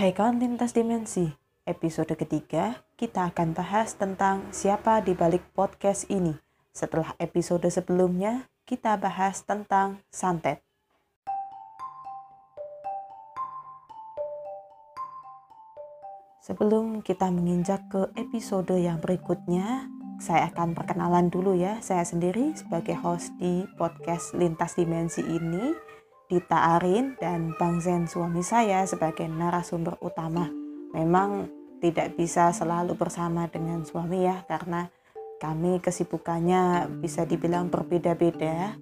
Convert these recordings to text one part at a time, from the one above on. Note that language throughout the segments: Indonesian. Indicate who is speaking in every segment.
Speaker 1: Hai kawan lintas dimensi, episode ketiga kita akan bahas tentang siapa di balik podcast ini. Setelah episode sebelumnya, kita bahas tentang santet. Sebelum kita menginjak ke episode yang berikutnya, saya akan perkenalan dulu ya. Saya sendiri sebagai host di podcast Lintas Dimensi ini, Dita Arin dan Bang Zen suami saya sebagai narasumber utama. Memang tidak bisa selalu bersama dengan suami ya, karena kami kesibukannya bisa dibilang berbeda-beda.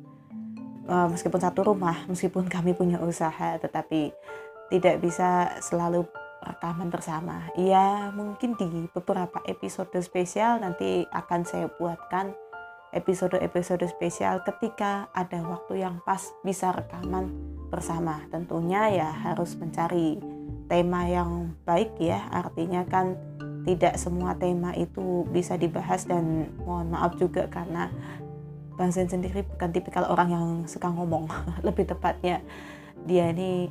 Speaker 1: Eh, meskipun satu rumah, meskipun kami punya usaha, tetapi tidak bisa selalu rekaman bersama. Iya, mungkin di beberapa episode spesial nanti akan saya buatkan episode-episode spesial ketika ada waktu yang pas bisa rekaman bersama. Tentunya ya harus mencari tema yang baik ya. Artinya kan tidak semua tema itu bisa dibahas dan mohon maaf juga karena Bang Zen sendiri bukan tipikal orang yang suka ngomong. Lebih tepatnya dia ini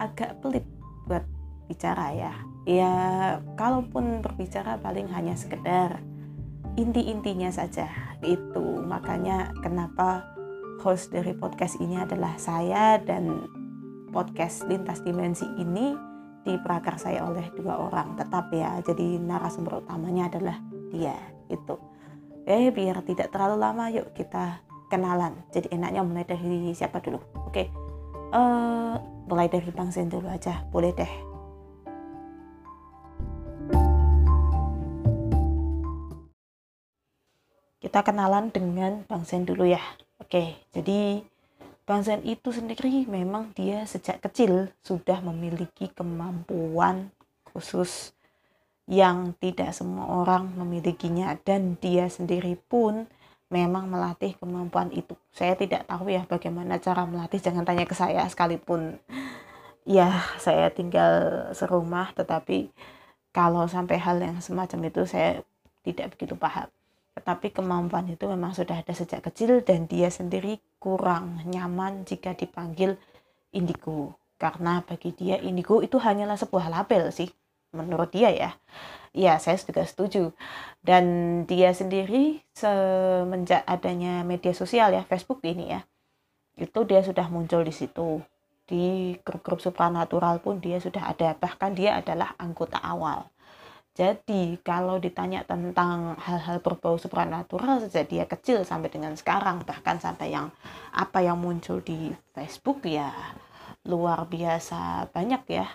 Speaker 1: agak pelit buat bicara ya ya kalaupun berbicara paling hanya sekedar inti-intinya saja. Itu makanya kenapa host dari podcast ini adalah saya dan podcast lintas dimensi ini diprakarsai oleh dua orang. Tetap ya jadi narasumber utamanya adalah dia. Itu. Eh biar tidak terlalu lama yuk kita kenalan. Jadi enaknya mulai dari siapa dulu? Oke. Uh, mulai dari bang Zen dulu aja. Boleh deh kita kenalan dengan Bang Zen dulu ya. Oke, jadi Bang Zen itu sendiri memang dia sejak kecil sudah memiliki kemampuan khusus yang tidak semua orang memilikinya dan dia sendiri pun memang melatih kemampuan itu. Saya tidak tahu ya bagaimana cara melatih, jangan tanya ke saya sekalipun ya saya tinggal serumah tetapi kalau sampai hal yang semacam itu saya tidak begitu paham tetapi kemampuan itu memang sudah ada sejak kecil dan dia sendiri kurang nyaman jika dipanggil indigo. Karena bagi dia indigo itu hanyalah sebuah label sih menurut dia ya. Ya saya juga setuju. Dan dia sendiri semenjak adanya media sosial ya Facebook ini ya itu dia sudah muncul di situ. Di grup-grup supranatural pun dia sudah ada. Bahkan dia adalah anggota awal jadi kalau ditanya tentang hal-hal berbau supranatural sejak dia kecil sampai dengan sekarang bahkan sampai yang apa yang muncul di Facebook ya luar biasa banyak ya.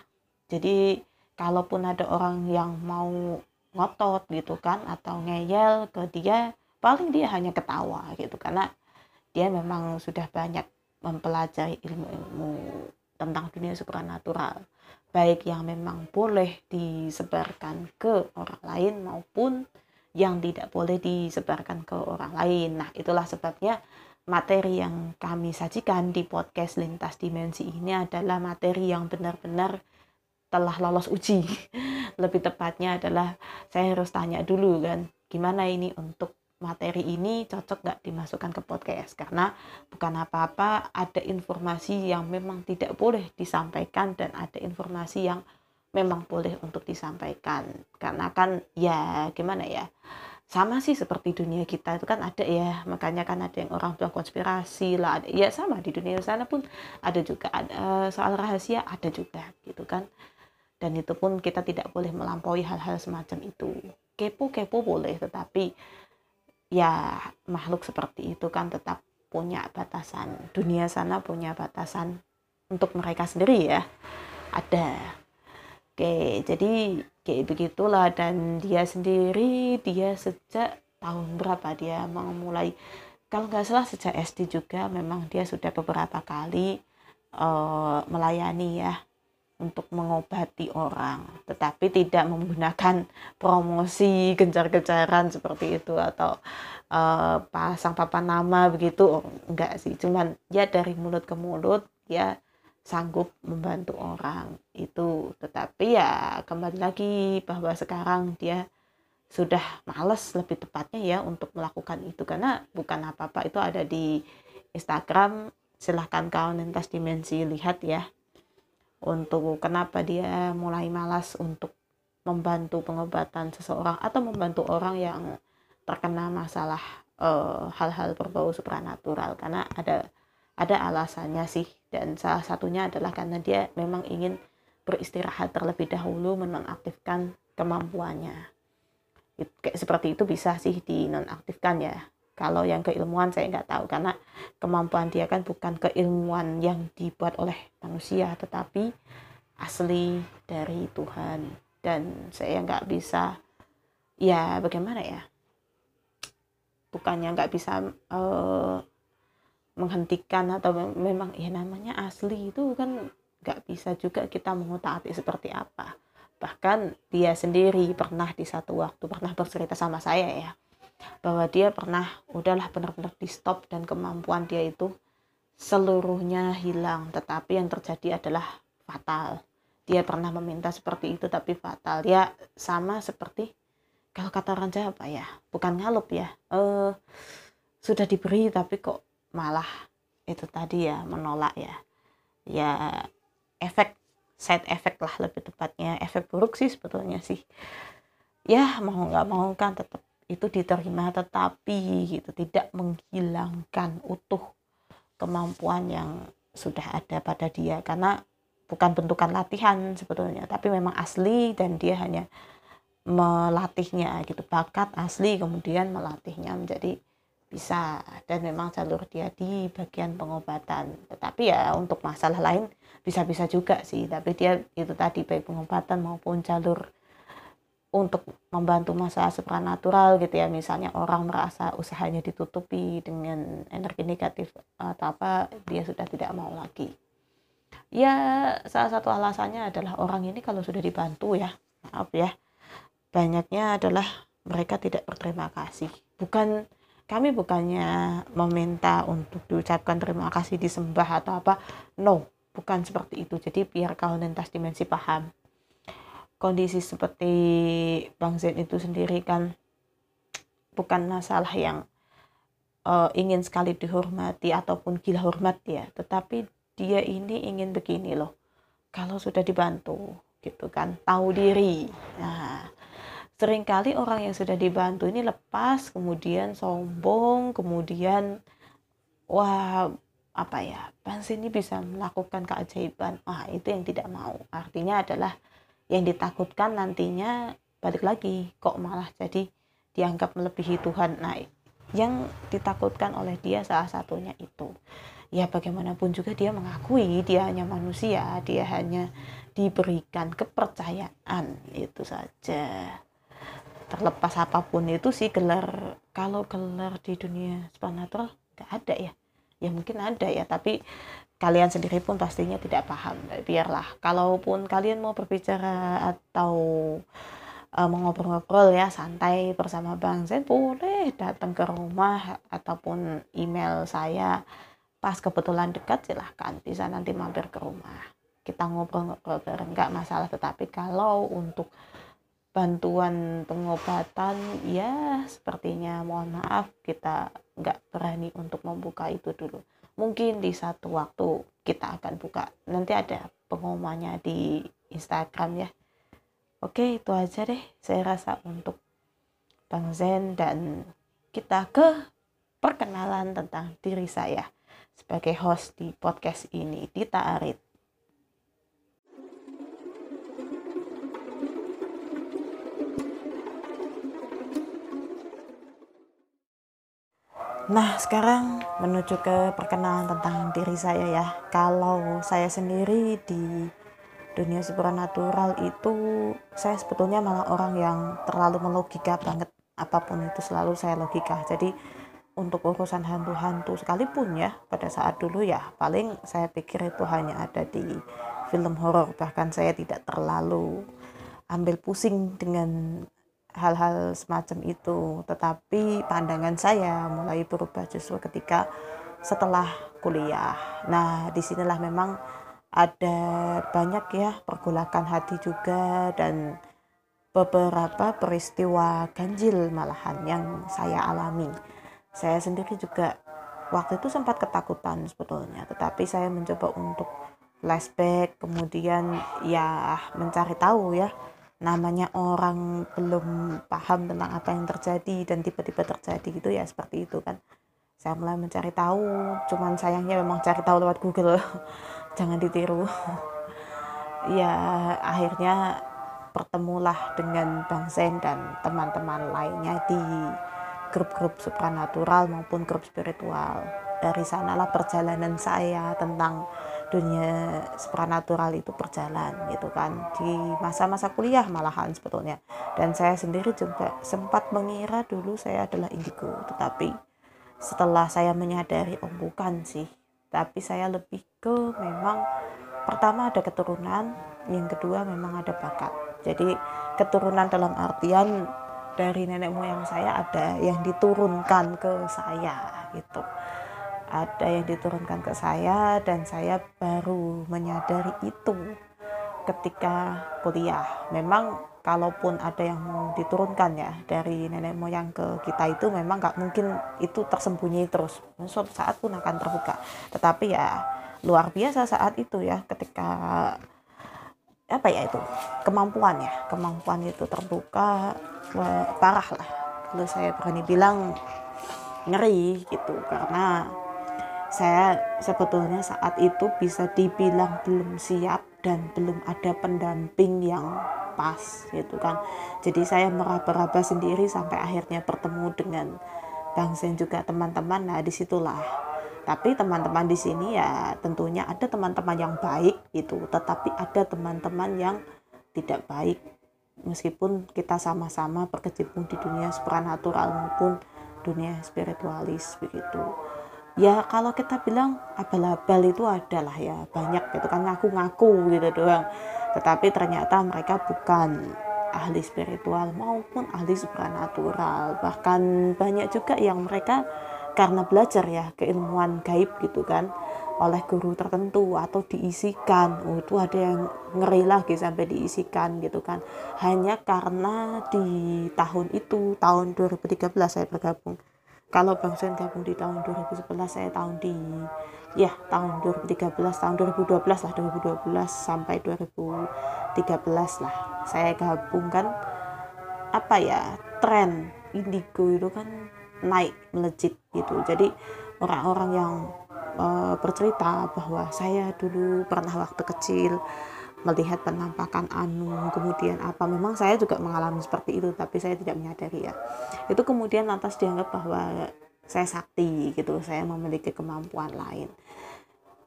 Speaker 1: Jadi kalaupun ada orang yang mau ngotot gitu kan atau ngeyel ke dia paling dia hanya ketawa gitu karena dia memang sudah banyak mempelajari ilmu-ilmu tentang dunia supranatural baik yang memang boleh disebarkan ke orang lain maupun yang tidak boleh disebarkan ke orang lain. Nah, itulah sebabnya materi yang kami sajikan di podcast Lintas Dimensi ini adalah materi yang benar-benar telah lolos uji. Lebih tepatnya adalah saya harus tanya dulu kan, gimana ini untuk materi ini cocok nggak dimasukkan ke podcast? Karena bukan apa-apa ada informasi yang memang tidak boleh disampaikan dan ada informasi yang memang boleh untuk disampaikan. Karena kan ya gimana ya sama sih seperti dunia kita itu kan ada ya. Makanya kan ada yang orang bilang konspirasi lah ada ya sama di dunia sana pun ada juga ada soal rahasia ada juga gitu kan. Dan itu pun kita tidak boleh melampaui hal-hal semacam itu. Kepo kepo boleh tetapi ya makhluk seperti itu kan tetap punya batasan. Dunia sana punya batasan untuk mereka sendiri ya. Ada. Oke jadi kayak begitulah. Dan dia sendiri dia sejak tahun berapa dia mau mulai? Kalau nggak salah sejak SD juga memang dia sudah beberapa kali uh, melayani ya untuk mengobati orang, tetapi tidak menggunakan promosi gencar-gencaran seperti itu atau uh, pasang papan nama begitu, oh, enggak sih, cuman ya dari mulut ke mulut ya sanggup membantu orang itu, tetapi ya kembali lagi bahwa sekarang dia sudah males lebih tepatnya ya untuk melakukan itu. Karena bukan apa-apa itu ada di Instagram. Silahkan kawan lintas dimensi lihat ya untuk kenapa dia mulai malas untuk membantu pengobatan seseorang atau membantu orang yang terkena masalah hal hal-hal berbau supranatural. Karena ada ada alasannya sih. Dan salah satunya adalah karena dia memang ingin beristirahat terlebih dahulu menonaktifkan kemampuannya. Kayak seperti itu bisa sih dinonaktifkan ya kalau yang keilmuan saya nggak tahu karena kemampuan dia kan bukan keilmuan yang dibuat oleh manusia tetapi asli dari Tuhan. Dan saya nggak bisa ya bagaimana ya? Bukannya nggak bisa uh, menghentikan atau memang ya namanya asli itu kan nggak bisa juga kita mengutak atik seperti apa. Bahkan dia sendiri pernah di satu waktu pernah bercerita sama saya ya bahwa dia pernah udahlah benar-benar di stop dan kemampuan dia itu seluruhnya hilang. Tetapi yang terjadi adalah fatal. Dia pernah meminta seperti itu tapi fatal. Ya sama seperti kalau kata orang Jawa apa ya? Bukan ngalup ya. Uh, sudah diberi tapi kok malah itu tadi ya menolak ya. Ya efek side effect lah lebih tepatnya. Efek buruk sih sebetulnya sih. Ya mau nggak mau kan tetap itu diterima tetapi gitu tidak menghilangkan utuh kemampuan yang sudah ada pada dia. Karena bukan bentukan latihan sebetulnya tapi memang asli dan dia hanya melatihnya gitu bakat asli kemudian melatihnya menjadi bisa. Dan memang jalur dia di bagian pengobatan. Tetapi ya untuk masalah lain bisa-bisa juga sih tapi dia itu tadi baik pengobatan maupun jalur untuk membantu masalah supranatural gitu ya misalnya orang merasa usahanya ditutupi dengan energi negatif atau apa dia sudah tidak mau lagi ya salah satu alasannya adalah orang ini kalau sudah dibantu ya maaf ya banyaknya adalah mereka tidak berterima kasih. Bukan kami bukannya meminta untuk diucapkan terima kasih disembah atau apa. No, bukan seperti itu. Jadi biar kau lintas dimensi paham. Kondisi seperti Bang Zen itu sendiri kan bukan masalah yang uh, ingin sekali dihormati ataupun gila hormat ya, tetapi dia ini ingin begini loh. Kalau sudah dibantu gitu kan, tahu diri. Nah, sering kali orang yang sudah dibantu ini lepas kemudian sombong kemudian wah apa ya bangsa ini bisa melakukan keajaiban wah itu yang tidak mau artinya adalah yang ditakutkan nantinya balik lagi kok malah jadi dianggap melebihi Tuhan. Nah yang ditakutkan oleh dia salah satunya itu. Ya bagaimanapun juga dia mengakui dia hanya manusia dia hanya diberikan kepercayaan itu saja. Terlepas apa pun itu sih gelar kalau gelar di dunia supernatural nggak ada ya. Ya mungkin ada ya tapi kalian sendiri pun pastinya tidak paham. Biarlah. Kalaupun kalian mau berbicara atau uh, mengobrol-ngobrol ya santai bersama Bang Zen boleh datang ke rumah ataupun email saya. Pas kebetulan dekat silahkan. Bisa nanti mampir ke rumah. Kita ngobrol-ngobrol bareng nggak masalah. Tetapi kalau untuk bantuan pengobatan ya sepertinya mohon maaf kita nggak berani untuk membuka itu dulu mungkin di satu waktu kita akan buka. Nanti ada pengumumannya di Instagram ya. Oke itu aja deh. Saya rasa untuk Bang Zen dan kita ke perkenalan tentang diri saya sebagai host di podcast ini Dita Arit Nah, sekarang menuju ke perkenalan tentang diri saya ya. Kalau saya sendiri di dunia supernatural itu saya sebetulnya malah orang yang terlalu melogika banget apa pun itu selalu saya logika. Jadi untuk urusan hantu-hantu sekalipun ya pada saat dulu ya paling saya pikir itu hanya ada di film horor bahkan saya tidak terlalu ambil pusing dengan hal-hal semacam itu. Tetapi pandangan saya mulai berubah justru ketika setelah kuliah. Nah di sinilah memang ada banyak ya pergolakan hati juga dan beberapa peristiwa ganjil malahan yang saya alami. Saya sendiri juga waktu itu sempat ketakutan sebetulnya tetapi saya mencoba untuk flashback kemudian ya mencari tahu ya namanya orang belum paham tentang apa yang terjadi dan tiba-tiba terjadi gitu ya seperti itu kan. Saya mulai mencari tahu cuman sayangnya memang cari tahu lewat Google. Jangan ditiru. Ya akhirnya pertemulah dengan Bang Zen dan teman-teman lainnya di grup-grup supranatural maupun grup spiritual. Dari sanalah perjalanan saya tentang dunia supranatural itu berjalan gitu kan. Di masa-masa kuliah malahan sebetulnya. Dan saya sendiri juga sempat mengira dulu saya adalah indigo. Tetapi setelah saya menyadari oh bukan sih. Tapi saya lebih ke memang pertama ada keturunan yang kedua memang ada bakat. Jadi keturunan dalam artian dari nenek moyang saya ada yang diturunkan ke saya gitu ada yang diturunkan ke saya dan saya baru menyadari itu ketika kuliah. Memang kalaupun ada yang mau diturunkan ya dari nenek moyang ke kita itu memang nggak mungkin itu tersembunyi terus. Suatu saat pun akan terbuka. Tetapi ya luar biasa saat itu ya ketika apa ya itu kemampuan ya kemampuan itu terbuka parah lah. Kalau saya berani bilang ngeri gitu karena saya sebetulnya saat itu bisa dibilang belum siap dan belum ada pendamping yang pas gitu kan. Jadi saya meraba-raba sendiri sampai akhirnya bertemu dengan Bang Zen juga teman-teman. Nah di situlah. Tapi teman-teman di sini ya tentunya ada teman-teman yang baik itu tetapi ada teman-teman yang tidak baik. Meskipun kita sama-sama berkecimpung di dunia supranatural maupun dunia spiritualis begitu ya kalau kita bilang abal-abal itu adalah ya banyak gitu kan ngaku-ngaku gitu doang. Tetapi ternyata mereka bukan ahli spiritual maupun ahli supranatural. Bahkan banyak juga yang mereka karena belajar ya keilmuan gaib gitu kan oleh guru tertentu atau diisikan. Oh, itu ada yang ngeri lagi sampai diisikan gitu kan. Hanya karena di tahun itu tahun 2013 saya bergabung kalau Bang Sen gabung di tahun 2011 saya tahun di ya tahun 2013 tahun 2012 lah 2012 sampai 2013 lah. Saya gabung kan apa ya tren indigo itu kan naik melejit gitu. Jadi orang-orang yang uh, bercerita bahwa saya dulu pernah waktu kecil melihat penampakan anu kemudian apa. Memang saya juga mengalami seperti itu tapi saya tidak menyadari ya. Itu kemudian lantas dianggap bahwa saya sakti gitu saya memiliki kemampuan lain.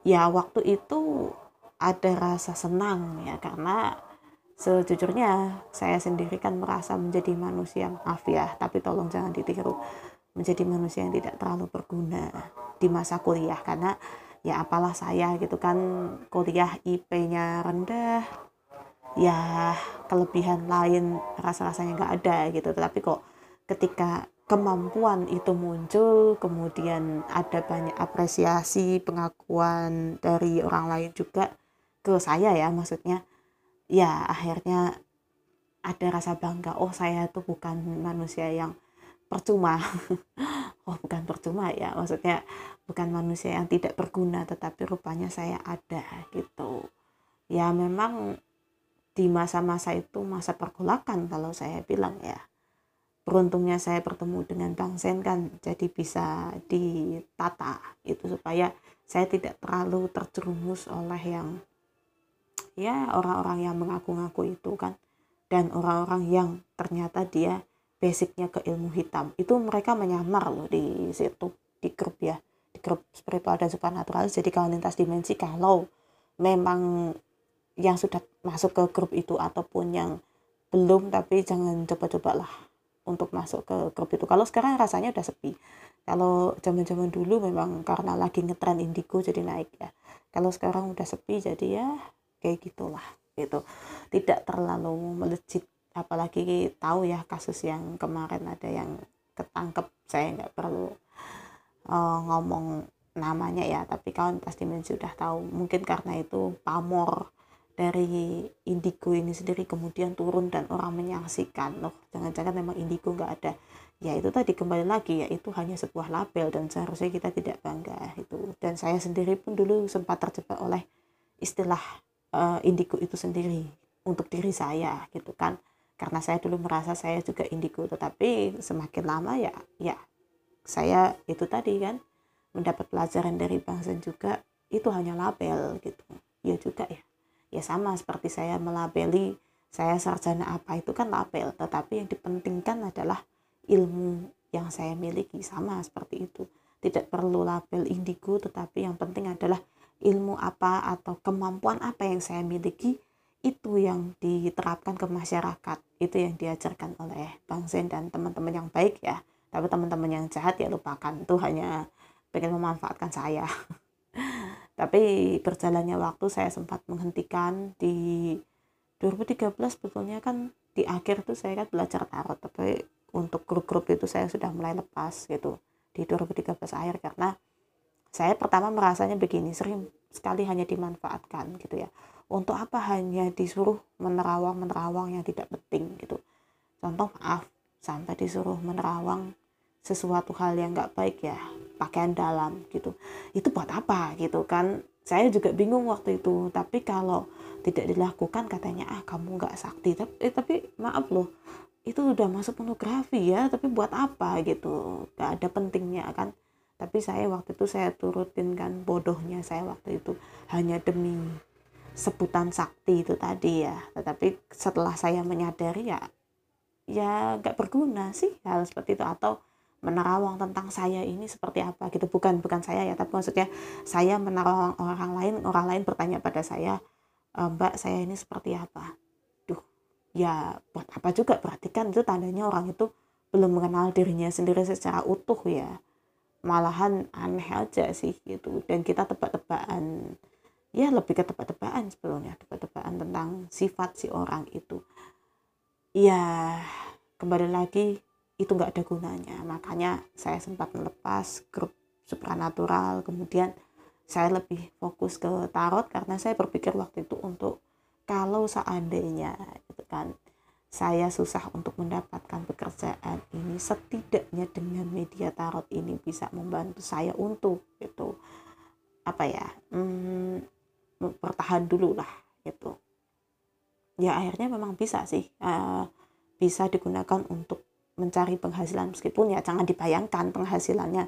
Speaker 1: Ya waktu itu ada rasa senang ya karena sejujurnya saya sendiri kan merasa menjadi manusia maaf ya tapi tolong jangan ditiru menjadi manusia yang tidak terlalu berguna di masa kuliah. Karena ya apalah saya gitu kan kuliah IP-nya rendah ya kelebihan lain rasa-rasanya nggak ada gitu. Tetapi kok ketika kemampuan itu muncul kemudian ada banyak apresiasi pengakuan dari orang lain juga ke saya ya maksudnya ya akhirnya ada rasa bangga oh saya tuh bukan manusia yang percuma oh bukan percuma ya maksudnya bukan manusia yang tidak berguna tetapi rupanya saya ada gitu. Ya memang di masa-masa itu masa pergolakan kalau saya bilang ya. Beruntungnya saya bertemu dengan Bang Sen kan jadi bisa ditata itu supaya saya tidak terlalu terjerumus oleh yang ya orang-orang yang mengaku-ngaku itu kan. Dan orang-orang yang ternyata dia basicnya ke ilmu hitam. Itu mereka menyamar loh di situ di grup ya. Di grup spiritual dan supernatural. Jadi kalau lintas dimensi kalau memang yang sudah masuk ke grup itu ataupun yang belum tapi jangan coba-coba lah untuk masuk ke grup itu. Kalau sekarang rasanya udah sepi. Kalau zaman-zaman dulu memang karena lagi ngetren indigo jadi naik ya. Kalau sekarang udah sepi jadi ya kayak gitulah gitu. Tidak terlalu melejit apalagi tahu ya kasus yang kemarin ada yang ketangkep. Saya nggak perlu uh, ngomong namanya ya tapi kawan pasti sudah tahu. Mungkin karena itu pamor dari indigo ini sendiri kemudian turun dan orang menyaksikan. Loh jangan-jangan memang indigo nggak ada. Ya itu tadi kembali lagi ya itu hanya sebuah label dan seharusnya kita tidak bangga itu. Dan saya sendiri pun dulu sempat terjebak oleh istilah uh, indigo itu sendiri untuk diri saya gitu kan karena saya dulu merasa saya juga indigo tetapi semakin lama ya ya saya itu tadi kan mendapat pelajaran dari Bang Zen juga itu hanya label gitu. Ya juga ya. Ya sama seperti saya melabeli saya sarjana apa itu kan label tetapi yang dipentingkan adalah ilmu yang saya miliki sama seperti itu. Tidak perlu label indigo tetapi yang penting adalah ilmu apa atau kemampuan apa yang saya miliki itu yang diterapkan ke masyarakat itu yang diajarkan oleh Bang Zen dan teman-teman yang baik ya. Tapi teman-teman yang jahat ya lupakan itu hanya pengen memanfaatkan saya. Tapi berjalannya waktu saya sempat menghentikan di 2013 sebetulnya kan di akhir tuh saya kan belajar tarot tapi untuk grup-grup itu saya sudah mulai lepas gitu di 2013 akhir karena saya pertama merasanya begini sering sekali hanya dimanfaatkan gitu ya untuk apa hanya disuruh menerawang menerawang yang tidak penting gitu? Contoh maaf sampai disuruh menerawang sesuatu hal yang nggak baik ya pakaian dalam gitu. Itu buat apa gitu kan? Saya juga bingung waktu itu tapi kalau tidak dilakukan katanya ah kamu nggak sakti. Tapi eh, tapi maaf loh itu udah masuk pornografi ya tapi buat apa gitu? Nggak ada pentingnya kan? Tapi saya waktu itu saya turutin kan bodohnya saya waktu itu hanya demi sebutan sakti itu tadi ya. Tetapi setelah saya menyadari ya ya nggak berguna sih hal seperti itu. Atau menerawang tentang saya ini seperti apa gitu. Bukan bukan saya ya tapi maksudnya saya menerawang orang lain orang lain bertanya pada saya e, mbak saya ini seperti apa? Duh ya buat apa juga? Perhatikan itu tandanya orang itu belum mengenal dirinya sendiri secara utuh ya. Malahan aneh aja sih gitu. Dan kita tebak-tebakan ya lebih ke tebak-tebakan sebelumnya tebak-tebakan tentang sifat si orang itu. Ya kembali lagi itu nggak ada gunanya. Makanya saya sempat melepas grup supranatural kemudian saya lebih fokus ke tarot karena saya berpikir waktu itu untuk kalau seandainya itu kan saya susah untuk mendapatkan pekerjaan ini setidaknya dengan media tarot ini bisa membantu saya untuk itu apa ya hmm, bertahan dulu lah gitu. Ya akhirnya memang bisa sih uh, bisa digunakan untuk mencari penghasilan. Meskipun ya jangan dibayangkan penghasilannya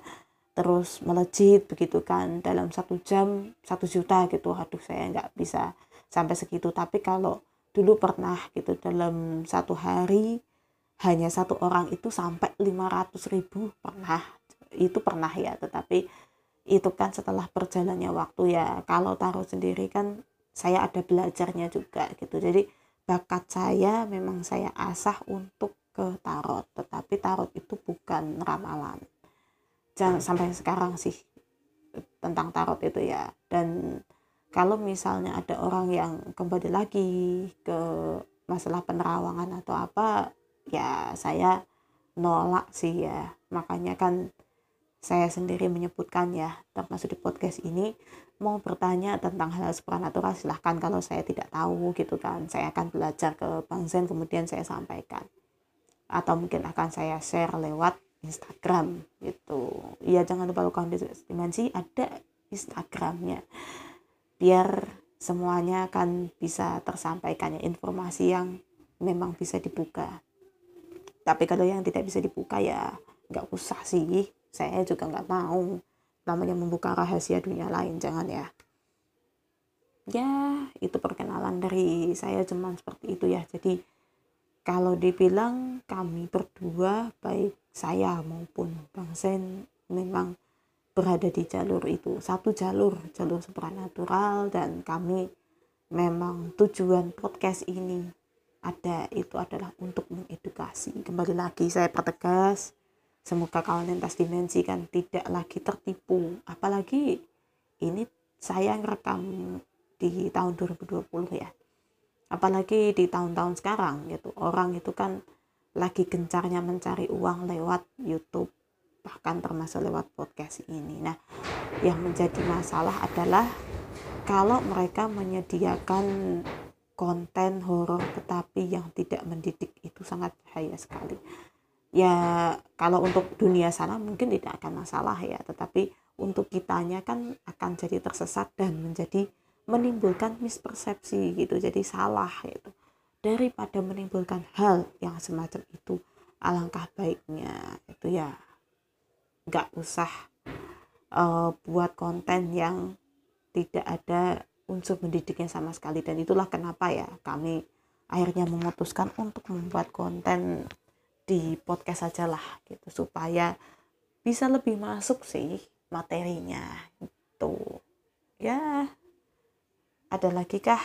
Speaker 1: terus melejit begitu kan dalam satu jam satu juta gitu. Aduh saya nggak bisa sampai segitu. Tapi kalau dulu pernah gitu dalam satu hari hanya satu orang itu sampai 500 ribu pernah. Itu pernah ya tetapi itu kan setelah berjalannya waktu ya kalau taruh sendiri kan saya ada belajarnya juga gitu. Jadi bakat saya memang saya asah untuk ke tarot tetapi tarot itu bukan ramalan. Jangan sampai sekarang sih tentang tarot itu ya. Dan kalau misalnya ada orang yang kembali lagi ke masalah penerawangan atau apa ya saya nolak sih ya. Makanya kan saya sendiri menyebutkan ya termasuk di podcast ini mau bertanya tentang hal supranatural silahkan kalau saya tidak tahu gitu kan. Saya akan belajar ke Bang Zen kemudian saya sampaikan. Atau mungkin akan saya share lewat Instagram gitu. Ya jangan lupa kalau dimensi ada Instagramnya. Biar semuanya akan bisa tersampaikan ya informasi yang memang bisa dibuka. Tapi kalau yang tidak bisa dibuka ya nggak usah sih saya juga nggak mau namanya membuka rahasia dunia lain jangan ya. Ya itu perkenalan dari saya cuman seperti itu ya. Jadi kalau dibilang kami berdua baik saya maupun Bang Sen memang berada di jalur itu. Satu jalur jalur supranatural dan kami memang tujuan podcast ini ada itu adalah untuk mengedukasi. Kembali lagi saya pertegas semoga kawan lintas dimensi kan tidak lagi tertipu apalagi ini saya ngerekam di tahun 2020 ya apalagi di tahun-tahun sekarang gitu orang itu kan lagi gencarnya mencari uang lewat YouTube bahkan termasuk lewat podcast ini. Nah, yang menjadi masalah adalah kalau mereka menyediakan konten horor tetapi yang tidak mendidik itu sangat bahaya sekali. Ya, kalau untuk dunia sana mungkin tidak akan masalah ya, tetapi untuk kitanya kan akan jadi tersesat dan menjadi menimbulkan mispersepsi gitu jadi salah gitu. Daripada menimbulkan hal yang semacam itu alangkah baiknya itu ya nggak usah uh, buat konten yang tidak ada unsur mendidiknya sama sekali. Dan itulah kenapa ya kami akhirnya memutuskan untuk membuat konten di podcast saja lah gitu. Supaya bisa lebih masuk sih materinya itu ya ada lagi kah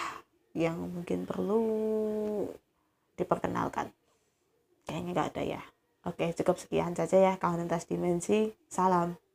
Speaker 1: yang mungkin perlu diperkenalkan? Kayaknya nggak ada ya. Oke cukup sekian saja ya kawan lintas dimensi. Salam